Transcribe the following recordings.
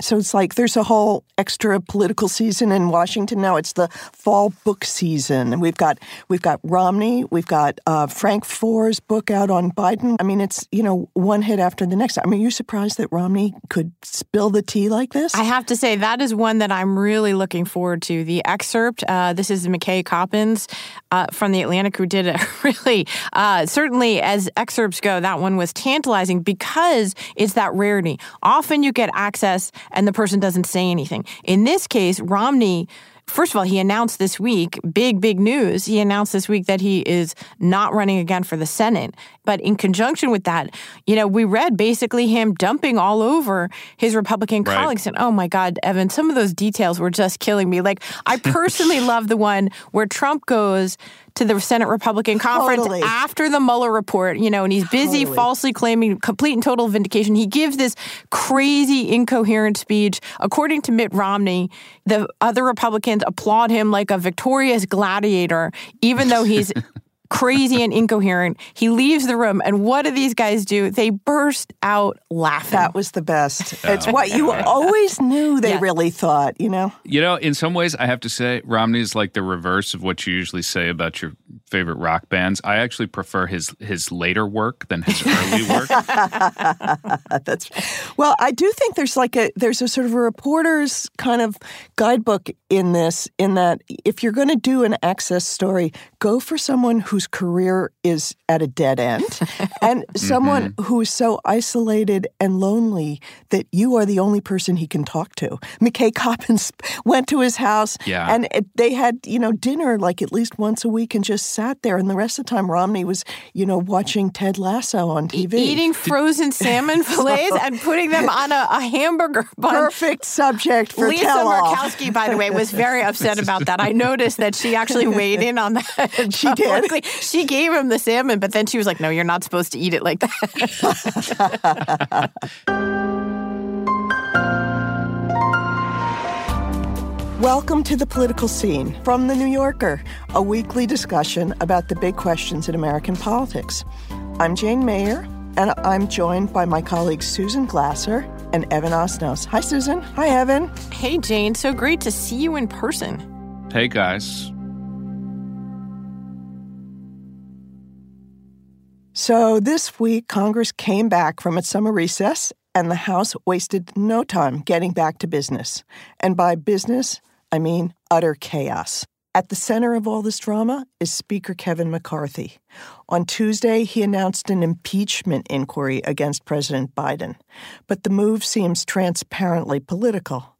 So it's like there's a whole extra political season in Washington now. It's the fall book season, we've got we've got Romney, we've got uh, Frank Foer's book out on Biden. I mean, it's you know one hit after the next. I mean, are you surprised that Romney could spill the tea like this? I have to say that is one that I'm really looking forward to. The excerpt. Uh, this is McKay Coppins uh, from the Atlantic who did it. Really, uh, certainly as excerpts go, that one was tantalizing because it's that rarity. Often you get access and the person doesn't say anything. In this case, Romney first of all, he announced this week, big, big news. He announced this week that he is not running again for the Senate. But in conjunction with that, you know, we read basically him dumping all over his Republican right. colleagues. And oh my God, Evan, some of those details were just killing me. Like, I personally love the one where Trump goes to the Senate Republican conference totally. after the Mueller report, you know, and he's busy totally. falsely claiming complete and total vindication. He gives this crazy, incoherent speech. According to Mitt Romney, the other Republicans applaud him like a victorious gladiator, even though he's crazy and incoherent. He leaves the room, and what do these guys do? They burst out laughing. That was the best. It's what you always knew they Yeah. really thought, you know? You know, in some ways, I have to say, Romney's like the reverse of what you usually say about your favorite rock bands. I actually prefer his his later work than his early work. That's well, I do think there's like a there's a sort of a reporter's kind of guidebook in this, in that if you're going to do an access story, go for someone whose career is at a dead end, and mm-hmm. someone who is so isolated and lonely that you are the only person he can talk to. McKay Coppins went to his house, Yeah. and it, they had you know dinner like at least once a week and just sat there, and the rest of the time Romney was you know watching Ted Lasso on TV. Eating frozen salmon fillets and putting them on a, a hamburger bun. Perfect subject for Lisa tell-all. Murkowski, by the way, was very upset about that. I noticed that she actually weighed in on that. She did? Publicly. She gave him the salmon, but then she was like, "No, you're not supposed to eat it like that." Welcome to the political scene from The New Yorker, a weekly discussion about the big questions in American politics. I'm Jane Mayer, and I'm joined by my colleagues Susan Glasser and Evan Osnos. Hi, Susan. Hi, Evan. hey, Jane, so great to see you in person. hey guys, So, this week, Congress came back from its summer recess, and the House wasted no time getting back to business. And by business, I mean utter chaos. At the center of all this drama is Speaker Kevin McCarthy. On Tuesday, he announced an impeachment inquiry against President Biden. But the move seems transparently political.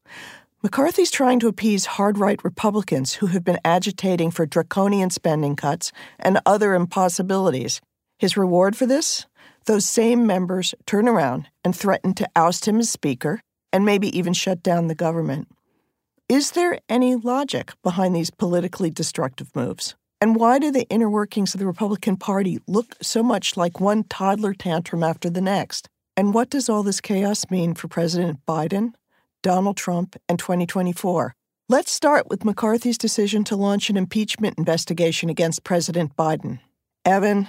McCarthy's trying to appease hard right Republicans who have been agitating for draconian spending cuts and other impossibilities. His reward for this? Those same members turn around and threaten to oust him as Speaker and maybe even shut down the government. Is there any logic behind these politically destructive moves? And why do the inner workings of the Republican Party look so much like one toddler tantrum after the next? And what does all this chaos mean for President Biden, Donald Trump, and 2024? Let's start with McCarthy's decision to launch an impeachment investigation against President Biden. Evan,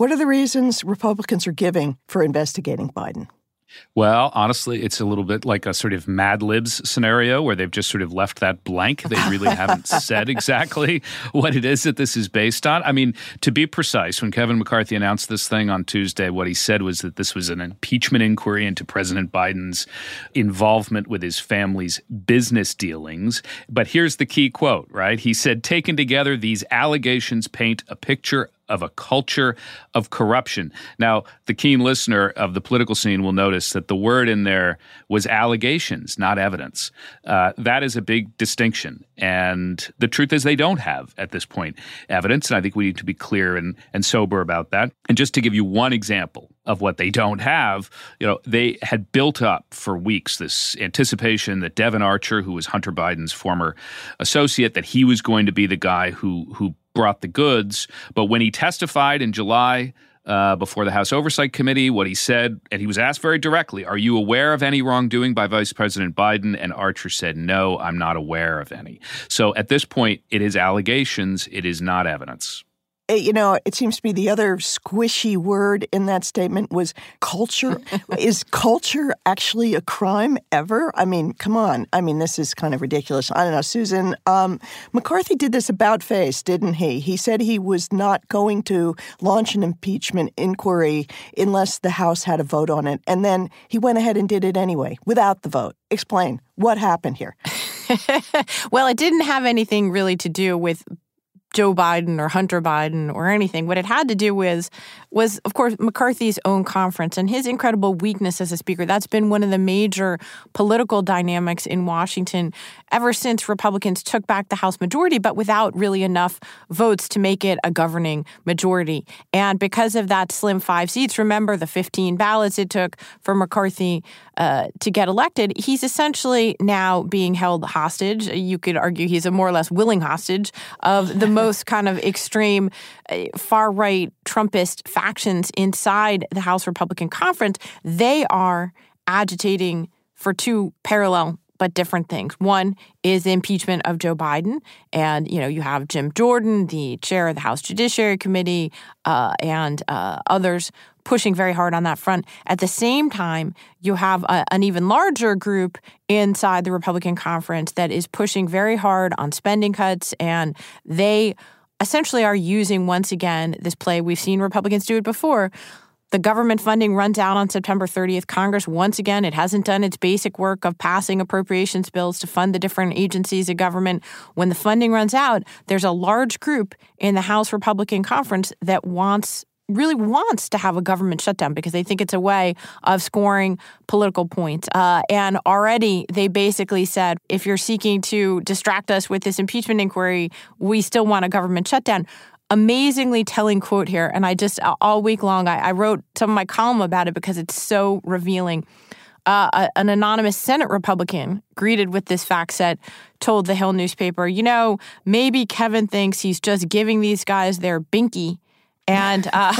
what are the reasons Republicans are giving for investigating Biden? Well, honestly, it's a little bit like a sort of Mad Libs scenario where they've just sort of left that blank. They really haven't said exactly what it is that this is based on. I mean, to be precise, when Kevin McCarthy announced this thing on Tuesday, what he said was that this was an impeachment inquiry into President Biden's involvement with his family's business dealings. But here's the key quote, right? He said, Taken together, these allegations paint a picture of a culture of corruption. Now, the keen listener of the political scene will notice that the word in there was allegations, not evidence. Uh, that is a big distinction. And the truth is, they don't have at this point evidence. And I think we need to be clear and, and sober about that. And just to give you one example of what they don't have, you know, they had built up for weeks this anticipation that Devon Archer, who was Hunter Biden's former associate, that he was going to be the guy who who brought the goods. But when he testified in July uh, before the House Oversight Committee, what he said, and he was asked very directly, Are you aware of any wrongdoing by Vice President Biden? And Archer said, No, I'm not aware of any. So at this point, it is allegations, it is not evidence. Eh, you know, it seems to be the other squishy word in that statement was culture. is culture actually a crime ever? I mean, come on. I mean, this is kind of ridiculous. I don't know, Susan. Um, McCarthy did this about face, didn't he? He said he was not going to launch an impeachment inquiry unless the House had a vote on it, and then he went ahead and did it anyway without the vote. Explain what happened here. well, it didn't have anything really to do with Joe Biden or Hunter Biden or anything. What it had to do with was, of course, McCarthy's own conference and his incredible weakness as a speaker. That's been one of the major political dynamics in Washington ever since Republicans took back the House majority, but without really enough votes to make it a governing majority. And because of that slim five seats, remember the 15 ballots it took for McCarthy uh, to get elected, he's essentially now being held hostage. You could argue he's a more or less willing hostage of the most kind of extreme uh, far right Trumpist factions inside the House Republican Conference. They are agitating for two parallel but different things. One is impeachment of Joe Biden, and you know you have Jim Jordan, the chair of the House Judiciary Committee, uh, and uh, others pushing very hard on that front. At the same time, you have a, an even larger group inside the Republican conference that is pushing very hard on spending cuts, and they essentially are using once again this play. We've seen Republicans do it before. The government funding runs out on September 30th. Congress, once again, it hasn't done its basic work of passing appropriations bills to fund the different agencies of government. When the funding runs out, there's a large group in the House Republican Conference that wants really wants to have a government shutdown because they think it's a way of scoring political points. Uh, and already they basically said if you're seeking to distract us with this impeachment inquiry, we still want a government shutdown. Amazingly telling quote here. And I just, all week long, I, I wrote some of my column about it because it's so revealing. Uh, an anonymous Senate Republican greeted with this fact set told the Hill newspaper, you know, maybe Kevin thinks he's just giving these guys their binky and uh,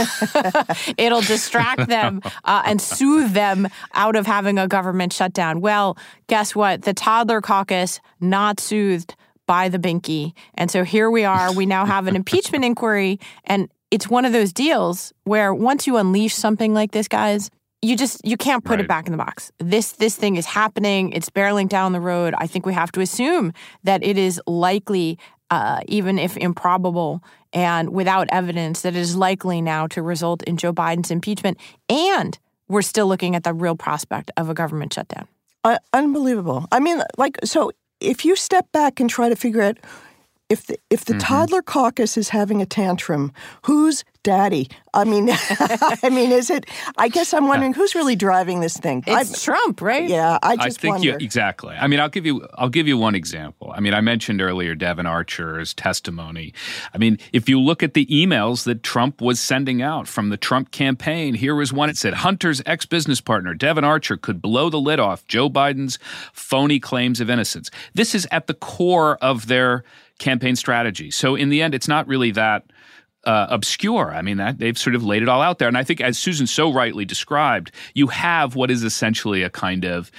it'll distract them uh, and soothe them out of having a government shutdown. Well, guess what? The toddler caucus not soothed by the binky. And so here we are. We now have an impeachment inquiry. And it's one of those deals where once you unleash something like this, guys, you just you can't put right. it back in the box. This this thing is happening. It's barreling down the road. I think we have to assume that it is likely, uh, even if improbable, and without evidence that it is likely now to result in Joe Biden's impeachment. And we're still looking at the real prospect of a government shutdown. Uh, unbelievable. I mean, like, so if you step back and try to figure out if the, if the mm-hmm. toddler caucus is having a tantrum, who's daddy? I mean, I mean, is it? I guess I'm wondering who's really driving this thing. It's I, Trump, right? Yeah, I just I think wonder. You, exactly. I mean, I'll give you I'll give you one example. I mean, I mentioned earlier Devon Archer's testimony. I mean, if you look at the emails that Trump was sending out from the Trump campaign, here was one. It said Hunter's ex-business partner Devon Archer could blow the lid off Joe Biden's phony claims of innocence. This is at the core of their campaign strategy. So in the end, it's not really that uh, obscure. I mean, that they've sort of laid it all out there. And I think, as Susan so rightly described, you have what is essentially a kind of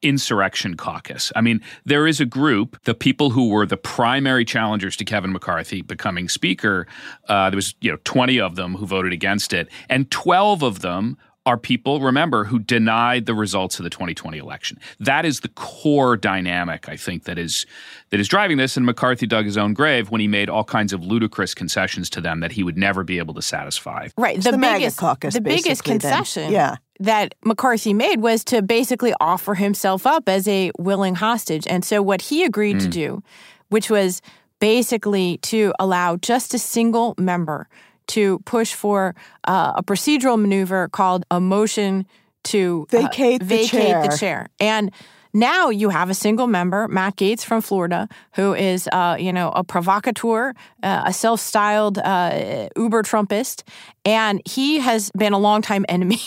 insurrection caucus. I mean, there is a group, the people who were the primary challengers to Kevin McCarthy becoming speaker. Uh, there was, you know, 20 of them who voted against it, and 12 of them are people, remember, who denied the results of the 2020 election. That is the core dynamic, I think, that is that is driving this. And McCarthy dug his own grave when he made all kinds of ludicrous concessions to them that he would never be able to satisfy. Right. The, the, biggest caucus, the biggest concession. Then. Yeah. That McCarthy made was to basically offer himself up as a willing hostage. And so what he agreed mm. to do, which was basically to allow just a single member to push for uh, a procedural maneuver called a motion to vacate, uh, vacate the, chair. the chair. And now you have a single member, Matt Gaetz from Florida, who is, uh, you know, a provocateur, uh, a self-styled uh, uber Trumpist, and he has been a longtime enemy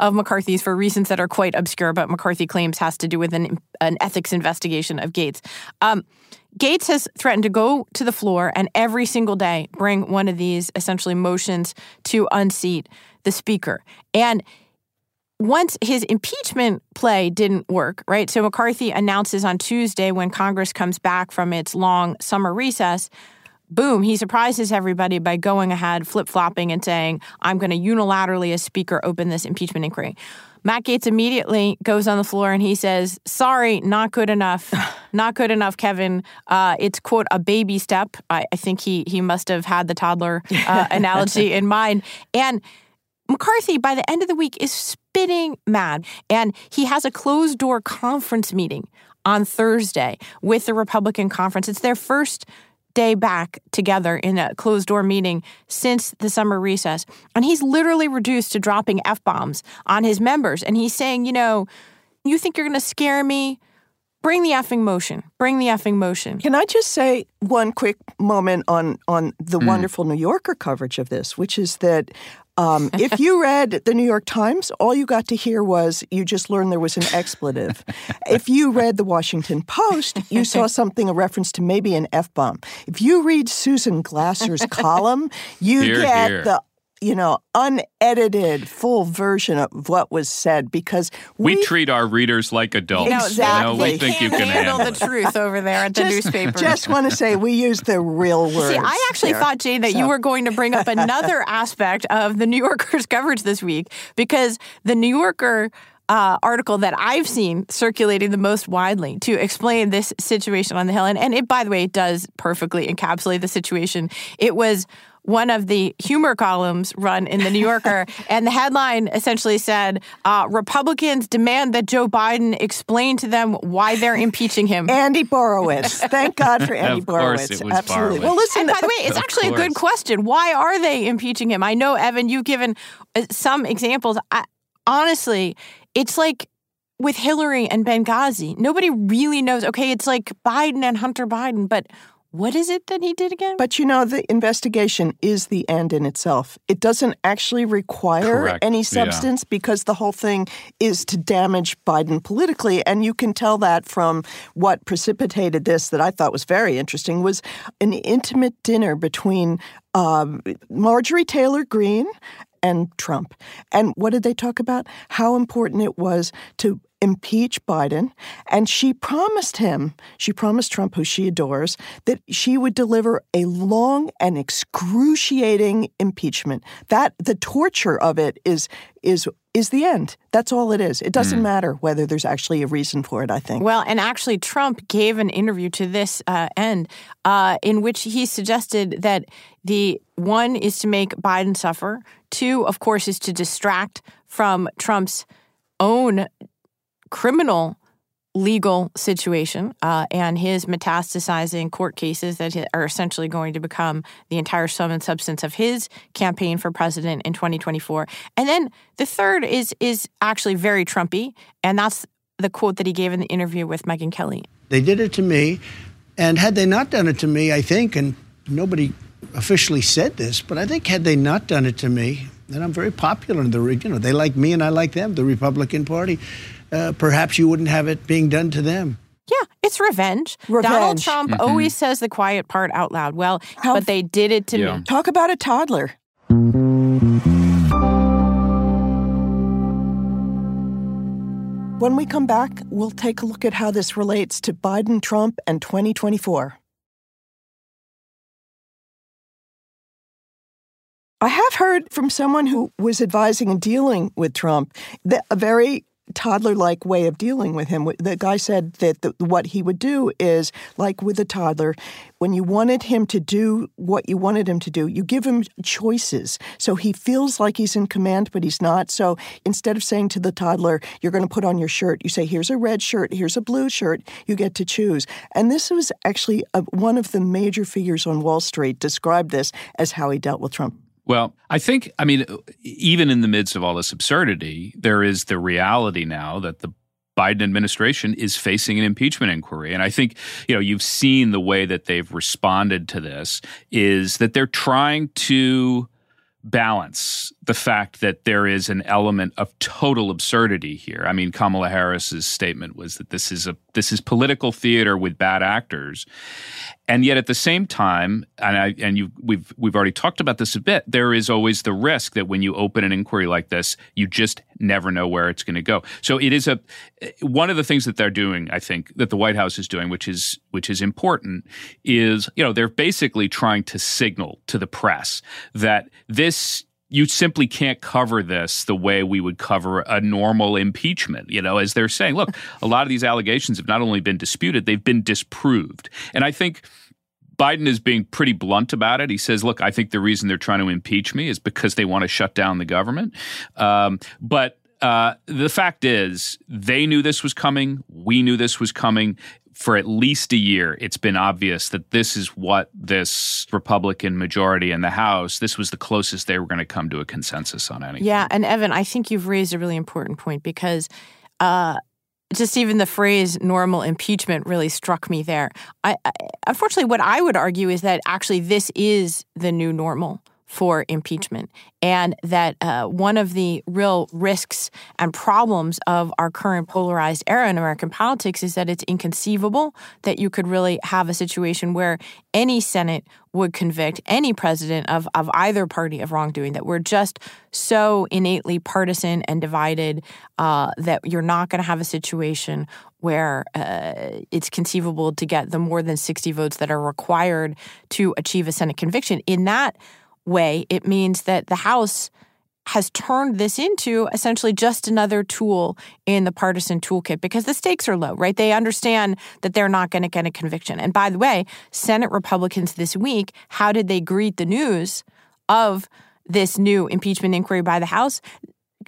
of McCarthy's for reasons that are quite obscure, but McCarthy claims has to do with an, an ethics investigation of Gaetz. Um, Gaetz has threatened to go to the floor and every single day bring one of these essentially motions to unseat the speaker. And once his impeachment play didn't work, right? So McCarthy announces on Tuesday when Congress comes back from its long summer recess boom, he surprises everybody by going ahead, flip flopping, and saying, I'm going to unilaterally, as Speaker, open this impeachment inquiry. Matt Gaetz immediately goes on the floor and he says, Sorry, not good enough. not good enough, Kevin. Uh, it's, quote, a baby step. I, I, think he, he must have had the toddler uh, analogy in mind. And McCarthy, by the end of the week, is spitting mad. And he has a closed door conference meeting on Thursday with the Republican conference. It's their first day back together in a closed door meeting since the summer recess. And he's literally reduced to dropping F bombs on his members. And he's saying, you know, you think you're going to scare me? Bring the effing motion. Bring the effing motion. Can I just say one quick moment on on the mm. wonderful New Yorker coverage of this, which is that um, if you read the New York Times, all you got to hear was you just learned there was an expletive. if you read the Washington Post, you saw something, a reference to maybe an F bomb. If you read Susan Glasser's column, you here, get here. the you know, unedited full version of what was said because we, we treat our readers like adults. Exactly. You know, we think you can handle, handle the truth over there at the just, newspaper. Just want to say we use the real words. See, I actually there. thought, Jane, that so. you were going to bring up another aspect of the New Yorker's coverage this week because the New Yorker. Uh, article that I've seen circulating the most widely to explain this situation on the Hill. And, and it, by the way, does perfectly encapsulate the situation. It was one of the humor columns run in the New Yorker, and the headline essentially said uh, Republicans demand that Joe Biden explain to them why they're impeaching him. Andy Borowitz. Thank God for Andy of Borowitz. Absolutely. Borowitz. Well, listen. And by the way, it's actually a good question. Why are they impeaching him? I know, Evan, you've given uh, some examples. I, honestly, it's like with Hillary and Benghazi, nobody really knows. Okay, it's like Biden and Hunter Biden, but what is it that he did again? But you know, the investigation is the end in itself. It doesn't actually require Correct. any substance yeah. because the whole thing is to damage Biden politically. And you can tell that from what precipitated this that I thought was very interesting was an intimate dinner between um, Marjorie Taylor Greene and Trump. And what did they talk about? How important it was to impeach Biden. And she promised him, she promised Trump, who she adores, that she would deliver a long and excruciating impeachment. That the torture of it is is is the end. That's all it is. It doesn't mm. matter whether there's actually a reason for it, I think. Well, and actually, Trump gave an interview to this uh, end uh, in which he suggested that the one is to make Biden suffer, two, of course, is to distract from Trump's own criminal legal situation uh, and his metastasizing court cases that are essentially going to become the entire sum and substance of his campaign for president in 2024. And then the third is is actually very Trumpy, and that's the quote that he gave in the interview with Megyn Kelly. They did it to me, and had they not done it to me, I think, and nobody officially said this, but I think had they not done it to me, and I'm very popular in the you know they like me and I like them, the Republican Party uh, perhaps you wouldn't have it being done to them. Yeah, it's revenge. revenge. Donald Trump mm-hmm. always says the quiet part out loud. Well, How but they did it to yeah. me. Talk about a toddler. When we come back, we'll take a look at how this relates to Biden, Trump, and 2024. I have heard from someone who was advising and dealing with Trump that a very toddler like way of dealing with him. The guy said that the, what he would do is like with a toddler, when you wanted him to do what you wanted him to do, you give him choices. So he feels like he's in command, but he's not. So instead of saying to the toddler, you're going to put on your shirt, you say, here's a red shirt, here's a blue shirt, you get to choose. And this was actually a, one of the major figures on Wall Street described this as how he dealt with Trump. Well, I think, I mean, even in the midst of all this absurdity, there is the reality now that the Biden administration is facing an impeachment inquiry. And I think, you know, you've seen the way that they've responded to this is that they're trying to balance the fact that there is an element of total absurdity here. I mean, Kamala Harris's statement was that this is a this is political theater with bad actors. And yet, at the same time, and I and you we've we've already talked about this a bit. There is always the risk that when you open an inquiry like this, you just never know where it's going to go. So it is a one of the things that they're doing. I think that the White House is doing, which is which is important, is you know they're basically trying to signal to the press that this you simply can't cover this the way we would cover a normal impeachment. You know, as they're saying, look, a lot of these allegations have not only been disputed, they've been disproved. And I think Biden is being pretty blunt about it. He says, look, I think the reason they're trying to impeach me is because they want to shut down the government. Um, but uh, the fact is, they knew this was coming. We knew this was coming for at least a year, it's been obvious that this is what this Republican majority in the House, this was the closest they were going to come to a consensus on anything. Yeah. And Evan, I think you've raised a really important point because uh, just even the phrase normal impeachment really struck me there. I, I, unfortunately, what I would argue is that actually this is the new normal for impeachment. And that uh, one of the real risks and problems of our current polarized era in American politics is that it's inconceivable that you could really have a situation where any Senate would convict any president of, of either party of wrongdoing, that we're just so innately partisan and divided uh, that you're not going to have a situation where uh, it's conceivable to get the more than 60 votes that are required to achieve a Senate conviction. In that way, it means that the House has turned this into essentially just another tool in the partisan toolkit because the stakes are low, right? They understand that they're not going to get a conviction. And by the way, Senate Republicans this week, how did they greet the news of this new impeachment inquiry by the House?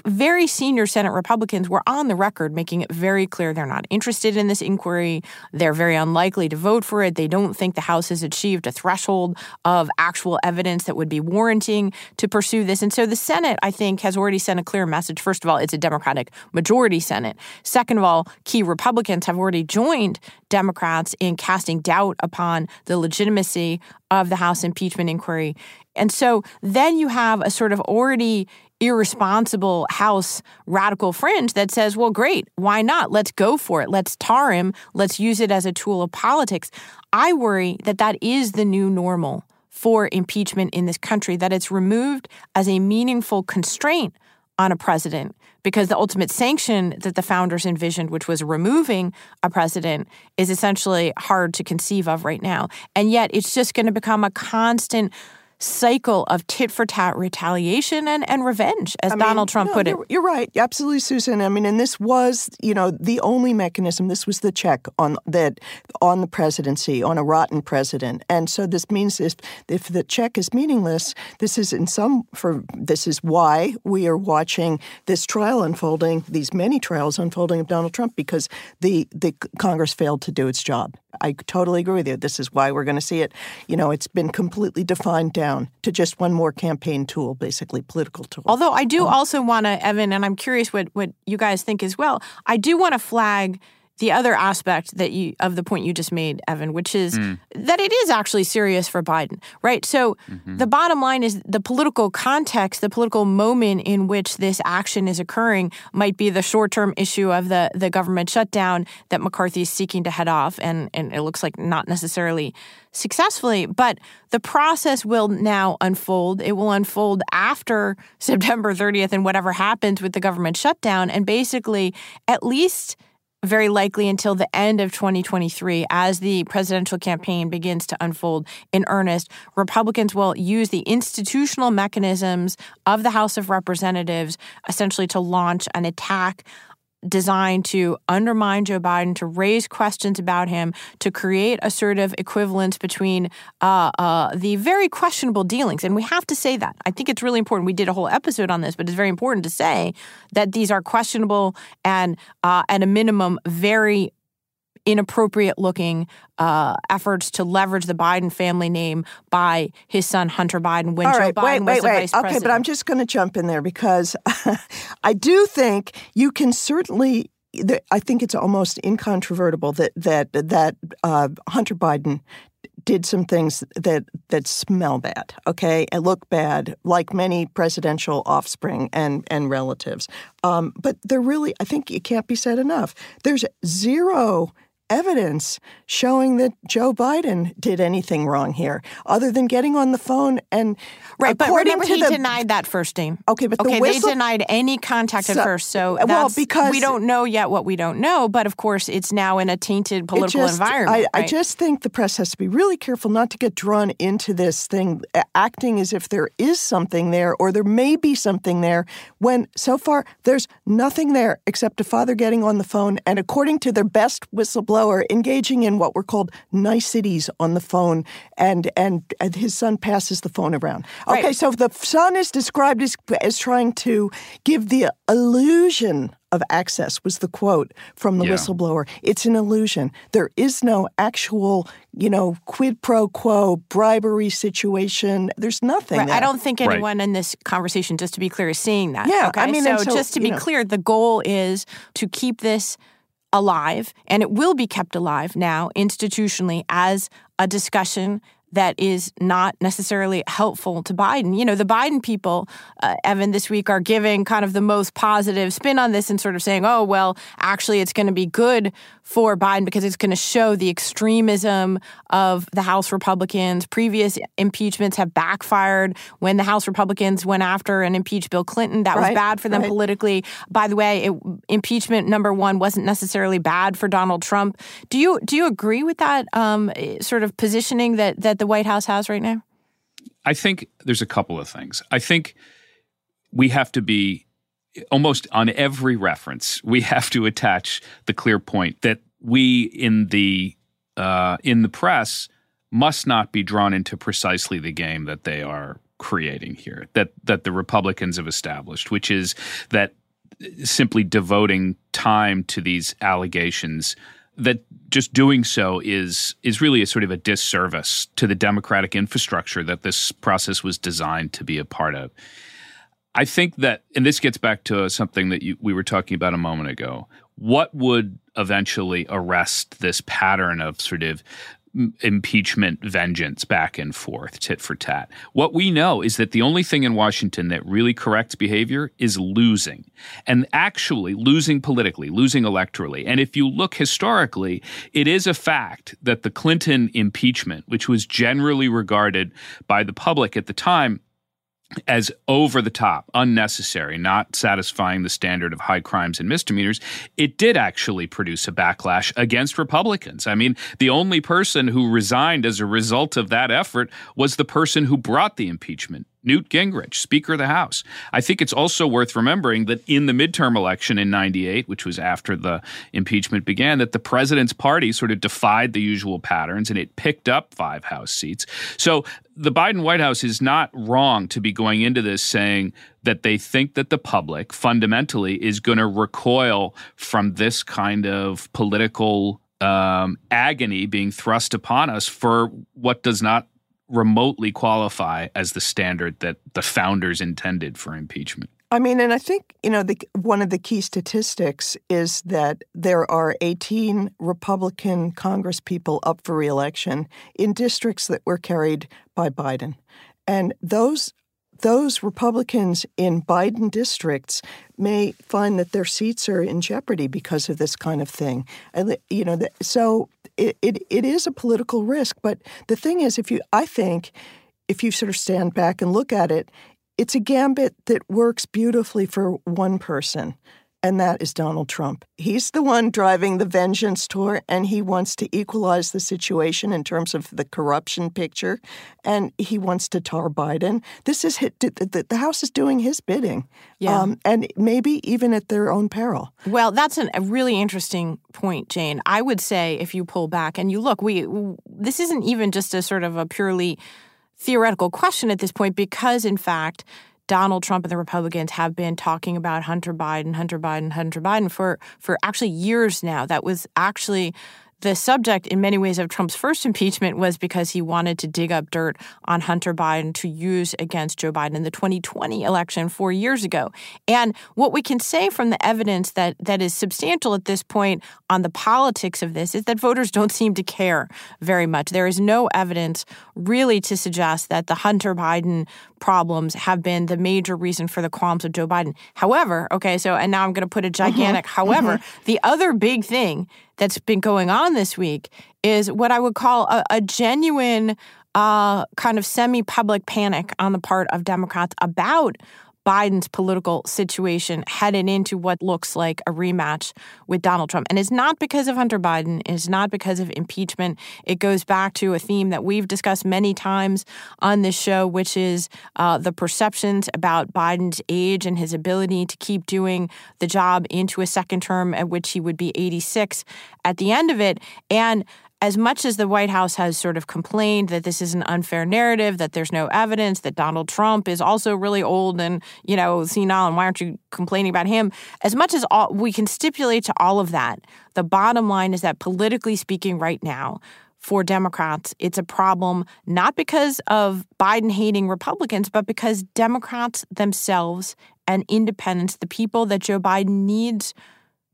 Very senior Senate Republicans were on the record making it very clear they're not interested in this inquiry. They're very unlikely to vote for it. They don't think the House has achieved a threshold of actual evidence that would be warranting to pursue this. And so the Senate, I think, has already sent a clear message. First of all, it's a Democratic majority Senate. Second of all, key Republicans have already joined Democrats in casting doubt upon the legitimacy of the House impeachment inquiry. And so then you have a sort of already irresponsible House radical fringe that says, well, great, why not? Let's go for it. Let's tar him. Let's use it as a tool of politics. I worry that that is the new normal for impeachment in this country, that it's removed as a meaningful constraint on a president because the ultimate sanction that the founders envisioned, which was removing a president, is essentially hard to conceive of right now. And yet it's just going to become a constant cycle of tit for tat retaliation and, and revenge, as I mean, Donald Trump no, put it. You're, you're, right, absolutely, Susan. I mean, and this was, you know, the only mechanism. This was the check on that on the presidency, on a rotten president, and so this means if if the check is meaningless, this is in some for this is why we are watching this trial unfolding, these many trials unfolding of Donald Trump, because the the Congress failed to do its job. I totally agree with you. This is why we're going to see it. You know, it's been completely defined down to just one more campaign tool, basically political tool. Although I do um, also want to, Evan, and I'm curious what what you guys think as well. I do want to flag the other aspect that you of the point you just made, Evan, which is mm. that it is actually serious for Biden, right? So mm-hmm. the bottom line is the political context, the political moment in which this action is occurring might be the short term issue of the the government shutdown that McCarthy is seeking to head off, and and it looks like not necessarily successfully, but the process will now unfold. It will unfold after September 30th and whatever happens with the government shutdown, and basically at least very likely until the end of 2023 as the presidential campaign begins to unfold in earnest. Republicans will use the institutional mechanisms of the House of Representatives essentially to launch an attack designed to undermine Joe Biden, to raise questions about him, to create a sort of equivalence between uh, uh, the very questionable dealings. And we have to say that. I think it's really important. We did a whole episode on this, but it's very important to say that these are questionable and, uh, at a minimum, very inappropriate looking uh, efforts to leverage the Biden family name by his son Hunter Biden when All right, Joe Biden wait, was wait, the wait. vice okay, president. but I'm just going to jump in there because I do think you can certainly. I think it's almost incontrovertible that that that uh, Hunter Biden did some things that that smell bad, okay, and look bad, like many presidential offspring and and relatives. Um, but they're really, I think it can't be said enough. There's zero evidence showing that Joe Biden did anything wrong here, other than getting on the phone and right. But remember, he the, denied that first, Dane. Okay, but okay, the whistle, they denied any contact so, at first. So well, because we don't know yet what we don't know. But of course, it's now in a tainted political just, environment. I, right? I just think the press has to be really careful not to get drawn into this thing, acting as if there is something there or there may be something there, when so far there's nothing there except a father getting on the phone and, according to their best whistleblower, engaging in what were called niceties on the phone, and and, and his son passes the phone around. Okay, right. so the son is described as as trying to give the illusion of access was the quote from the yeah. whistleblower. It's an illusion. There is no actual, you know, quid pro quo bribery situation. There's nothing. Right. I don't think Right. anyone in this conversation, just to be clear, is seeing that. Yeah, Okay. I mean, so, so, just to be know- clear, the goal is to keep this alive, and it will be kept alive now institutionally as a discussion that is not necessarily helpful to Biden. You know, the Biden people, uh, Evan, this week are giving kind of the most positive spin on this and sort of saying, oh, well, actually, it's going to be good for Biden because it's going to show the extremism of the House Republicans. Previous impeachments have backfired when the House Republicans went after and impeached Bill Clinton. That was bad for them right. politically. By the way, it, impeachment number one wasn't necessarily bad for Donald Trump. Do you do you agree with that um, sort of positioning that that the White House has right now? I think there's a couple of things. I think we have to be almost on every reference. We have to attach the clear point that we in the uh, in the press must not be drawn into precisely the game that they are creating here. That that the Republicans have established, which is that simply devoting time to these allegations that just doing so is is really a sort of a disservice to the democratic infrastructure that this process was designed to be a part of. I think that, and this gets back to something that you, we were talking about a moment ago. What would eventually arrest this pattern of sort of impeachment vengeance back and forth, tit for tat? What we know is that the only thing in Washington that really corrects behavior is losing, and actually losing politically, losing electorally. And if you look historically, it is a fact that the Clinton impeachment, which was generally regarded by the public at the time, as over the top, unnecessary, not satisfying the standard of high crimes and misdemeanors, it did actually produce a backlash against Republicans. I mean, the only person who resigned as a result of that effort was the person who brought the impeachment. Newt Gingrich, Speaker of the House. I think it's also worth remembering that in the midterm election in 98, which was after the impeachment began, that the president's party sort of defied the usual patterns and it picked up five House seats. So the Biden White House is not wrong to be going into this saying that they think that the public fundamentally is going to recoil from this kind of political um, agony being thrust upon us for what does not remotely qualify as the standard that the founders intended for impeachment. I mean, and I think, you know, the, one of the key statistics is that there are 18 Republican Congress people up for reelection in districts that were carried by Biden. And those those Republicans in Biden districts may find that their seats are in jeopardy because of this kind of thing. You know, so it, it, it is a political risk. But the thing is, if you, I think, if you sort of stand back and look at it, it's a gambit that works beautifully for one person, and that is Donald Trump. He's the one driving the vengeance tour, and he wants to equalize the situation in terms of the corruption picture, and he wants to tar Biden. This is hit, the, the House is doing his bidding, Yeah. Um, and maybe even at their own peril. Well, that's an, a really interesting point, Jane. I would say if you pull back and you look, we this isn't even just a sort of a purely theoretical question at this point because, in fact, Donald Trump and the Republicans have been talking about Hunter Biden, Hunter Biden, Hunter Biden for for actually years now. That was actually the subject in many ways of Trump's first impeachment was because he wanted to dig up dirt on Hunter Biden to use against Joe Biden in the 2020 election 4 years ago. And what we can say from the evidence that that is substantial at this point on the politics of this is that voters don't seem to care very much. There is no evidence really to suggest that the Hunter Biden problems have been the major reason for the qualms of Joe Biden. However, okay, so and now I'm going to put a gigantic however, the other big thing that's been going on this week is what I would call a, a genuine uh, kind of semi public panic on the part of Democrats about Biden's political situation headed into what looks like a rematch with Donald Trump. And it's not because of Hunter Biden, it's not because of impeachment. It goes back to a theme that we've discussed many times on this show, which is uh, the perceptions about Biden's age and his ability to keep doing the job into a second term at which he would be 86 at the end of it. And as much as the White House has sort of complained that this is an unfair narrative, that there's no evidence, that Donald Trump is also really old and, you know, senile, and why aren't you complaining about him? As much as all, we can stipulate to all of that, the bottom line is that politically speaking, right now, for Democrats, it's a problem not because of Biden hating Republicans, but because Democrats themselves and independents, the people that Joe Biden needs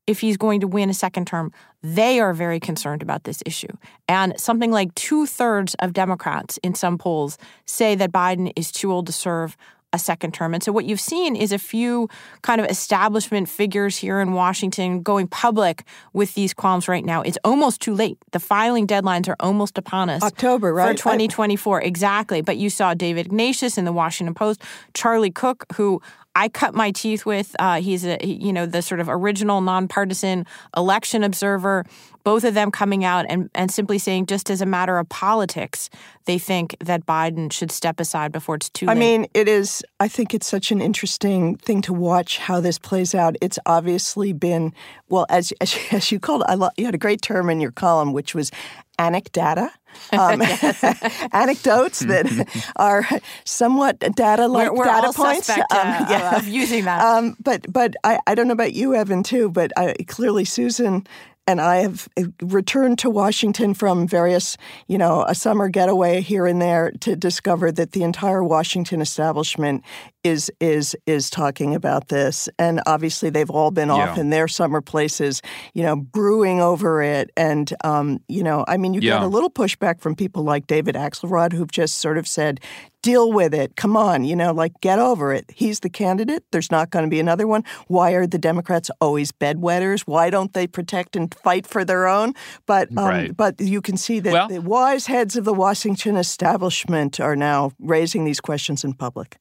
if he's going to win a second term, they are very concerned about this issue. And something like two thirds of Democrats in some polls say that Biden is too old to serve a second term. And so what you've seen is a few kind of establishment figures here in Washington going public with these qualms right now. It's almost too late. The filing deadlines are almost upon us. October, right? For 2024, exactly. But you saw David Ignatius in the Washington Post, Charlie Cook, who I cut my teeth with. Uh, he's a you know the sort of original nonpartisan election observer. Both of them coming out and and simply saying, just as a matter of politics, they think that Biden should step aside before it's too late. I mean, it is. I think it's such an interesting thing to watch how this plays out. It's obviously been well, as as, as you called, it, I lo- you had a great term in your column, which was anecdata. Um, anecdotes that are somewhat data-like we're, we're data points. Suspect, uh, um, yeah. of using that. Um, but but I, I don't know about you, Evan, too. But I, clearly, Susan and I have uh, returned to Washington from various, you know, a summer getaway here and there to discover that the entire Washington establishment is is is talking about this, and obviously they've all been yeah. off in their summer places, you know, brewing over it, and um, you know, I mean, you yeah. get a little pushback from people like David Axelrod who've just sort of said, deal with it. Come on, you know, like get over it. He's the candidate. There's not going to be another one. Why are the Democrats always bedwetters? Why don't they protect and fight for their own? But um, right. but you can see that well, the wise heads of the Washington establishment are now raising these questions in public.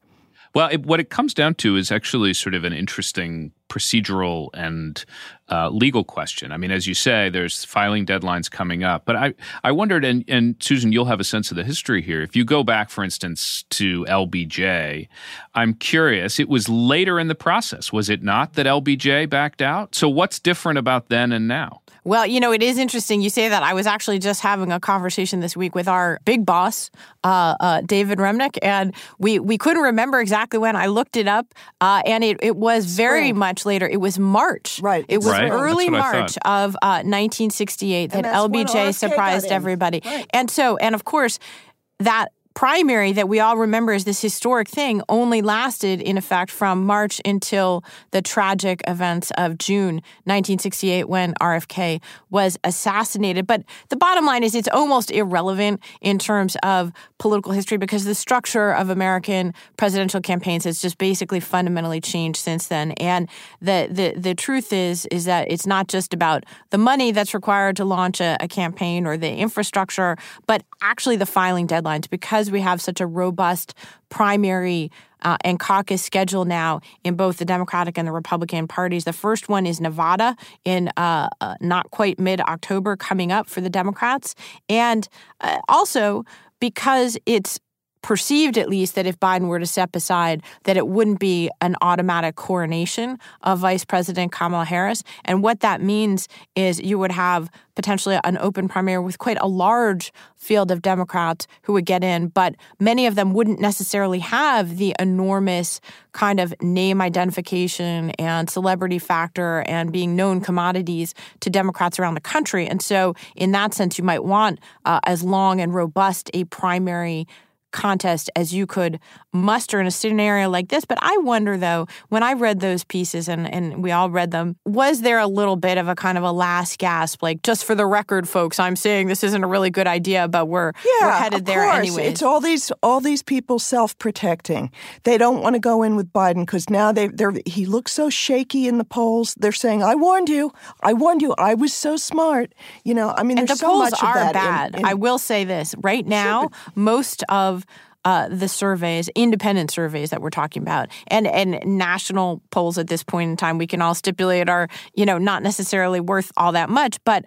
Well, it, what it comes down to is actually sort of an interesting procedural and uh, legal question. I mean, as you say, there's filing deadlines coming up. But I, I wondered, and, and Susan, you'll have a sense of the history here. If you go back, for instance, to LBJ, I'm curious, it was later in the process, was it not, that LBJ backed out? So what's different about then and now? Well, you know, it is interesting you say that. I was actually just having a conversation this week with our big boss, uh, uh, David Remnick, and we, we couldn't remember exactly when. I looked it up, uh, and it, it was very Spring. much later. It was March. Right. It was right. early March of 1968 uh, that LBJ surprised everybody. Right. And so, and of course, that primary that we all remember as this historic thing only lasted in effect from March until the tragic events of June 1968 when RFK was assassinated. But the bottom line is it's almost irrelevant in terms of political history because the structure of American presidential campaigns has just basically fundamentally changed since then. And the the, the truth is is that it's not just about the money that's required to launch a, a campaign or the infrastructure, but actually the filing deadlines because because we have such a robust primary uh, and caucus schedule now in both the Democratic and the Republican parties. The first one is Nevada in uh, uh, not quite mid October coming up for the Democrats. And uh, also because it's perceived at least that if Biden were to step aside, that it wouldn't be an automatic coronation of Vice President Kamala Harris. And what that means is you would have potentially an open primary with quite a large field of Democrats who would get in, but many of them wouldn't necessarily have the enormous kind of name identification and celebrity factor and being known commodities to Democrats around the country. And so, in that sense, you might want uh, as long and robust a primary contest as you could muster in a scenario like this. But I wonder, though, when I read those pieces and, and we all read them, was there a little bit of a kind of a last gasp, like, just for the record, folks, I'm saying this isn't a really good idea, but we're, yeah, we're headed there anyway. It's all these all these people self protecting. They don't want to go in with Biden because now they they're he looks so shaky in the polls. They're saying, "I warned you. I warned you. I was so smart." You know, I mean, and the so polls much are of that. bad. in- in- I will say this right now, most of uh, the surveys, independent surveys that we're talking about, and and national polls at this point in time, we can all stipulate are you know not necessarily worth all that much, but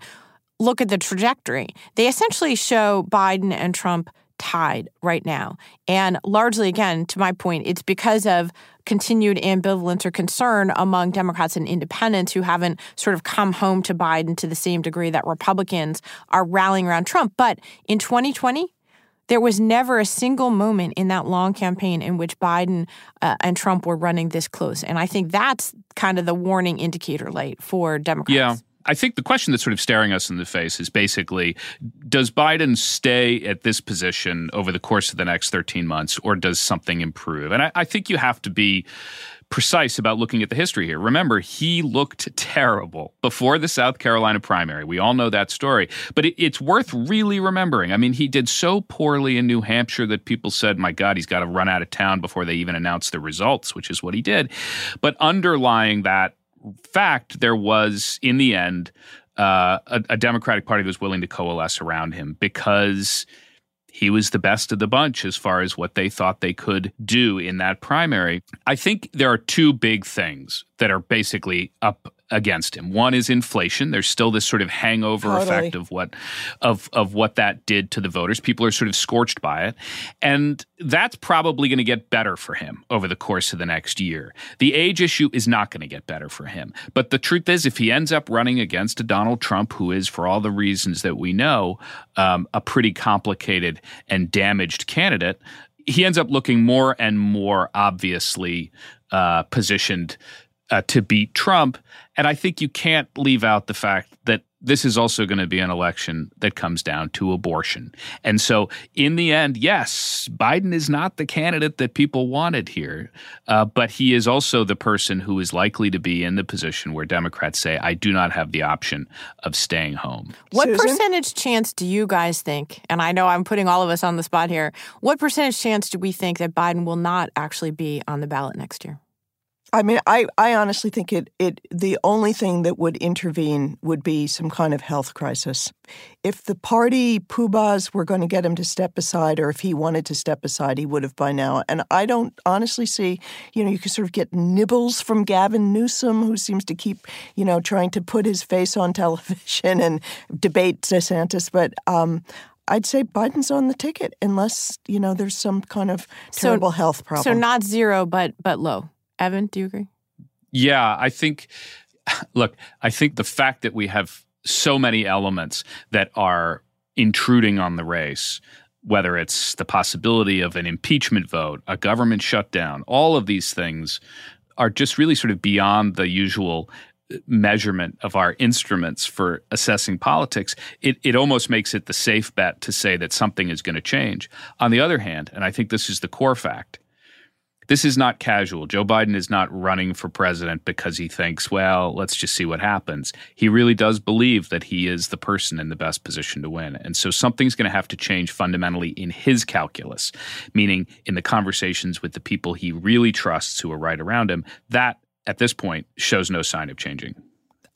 look at the trajectory. They essentially show Biden and Trump tied right now. And largely, again, to my point, it's because of continued ambivalence or concern among Democrats and independents who haven't sort of come home to Biden to the same degree that Republicans are rallying around Trump. But in 2020, there was never a single moment in that long campaign in which Biden uh, and Trump were running this close. And I think that's kind of the warning indicator light for Democrats. Yeah. I think the question that's sort of staring us in the face is basically does Biden stay at this position over the course of the next 13 months or does something improve? And I, I think you have to be precise about looking at the history here. Remember, he looked terrible before the South Carolina primary. We all know that story. But it, it's worth really remembering. I mean, he did so poorly in New Hampshire that people said, my God, he's got to run out of town before they even announce the results, which is what he did. But underlying that fact, there was, in the end, uh, a, a Democratic Party that was willing to coalesce around him because he was the best of the bunch as far as what they thought they could do in that primary. I think there are two big things that are basically up against him. One is inflation. There's still this sort of hangover Totally. effect of what of of what that did to the voters. People are sort of scorched by it. And that's probably going to get better for him over the course of the next year. The age issue is not going to get better for him. But the truth is if he ends up running against a Donald Trump who is for all the reasons that we know um, a pretty complicated and damaged candidate, he ends up looking more and more obviously uh, positioned uh, to beat Trump. And I think you can't leave out the fact that this is also going to be an election that comes down to abortion. And so, in the end, yes, Biden is not the candidate that people wanted here, uh, but he is also the person who is likely to be in the position where Democrats say, I do not have the option of staying home. What Susan? percentage chance do you guys think, and I know I'm putting all of us on the spot here, what percentage chance do we think that Biden will not actually be on the ballot next year? I mean, I, I honestly think it, it the only thing that would intervene would be some kind of health crisis. If the party poobahs were going to get him to step aside, or if he wanted to step aside, he would have by now. And I don't honestly see, you know, you can sort of get nibbles from Gavin Newsom, who seems to keep, you know, trying to put his face on television and debate DeSantis. But um, I'd say Biden's on the ticket unless, you know, there's some kind of So- terrible health problem. So not zero, but but low. Evan, do you agree? Yeah, I think, look, I think the fact that we have so many elements that are intruding on the race, whether it's the possibility of an impeachment vote, a government shutdown, all of these things are just really sort of beyond the usual uh, measurement of our instruments for assessing politics, it, it almost makes it the safe bet to say that something is going to change. On the other hand, and I think this is the core fact, this is not casual. Joe Biden is not running for president because he thinks, well, let's just see what happens. He really does believe that he is the person in the best position to win. And so something's going to have to change fundamentally in his calculus, meaning in the conversations with the people he really trusts who are right around him. That, at this point, shows no sign of changing.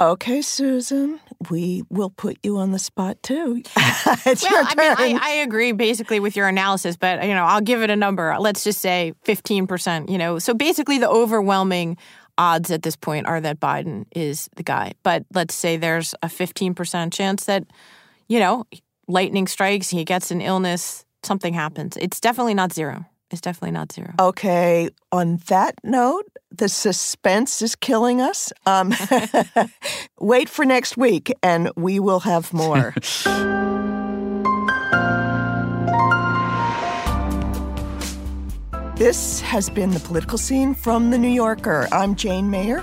Okay, Susan, we will put you on the spot too. it's Well, your I mean, I, I agree basically with your analysis, but you know, I'll give it a number. Let's just say fifteen percent. You know, so basically the overwhelming odds at this point are that Biden is the guy. But let's say there's a fifteen percent chance that, you know, lightning strikes, he gets an illness, something happens. It's definitely not zero. It's definitely not zero. okay, on that note, the suspense is killing us. Um, wait for next week, and we will have more. This has been the political scene from The New Yorker. I'm Jane Mayer.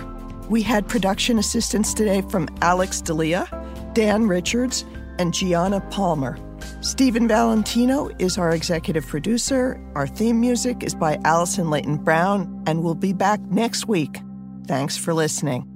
We had production assistance today from Alex Dalia, Dan Richards, and Gianna Palmer. Stephen Valentino is our executive producer. Our theme music is by Allison Leighton Brown, and we'll be back next week. Thanks for listening.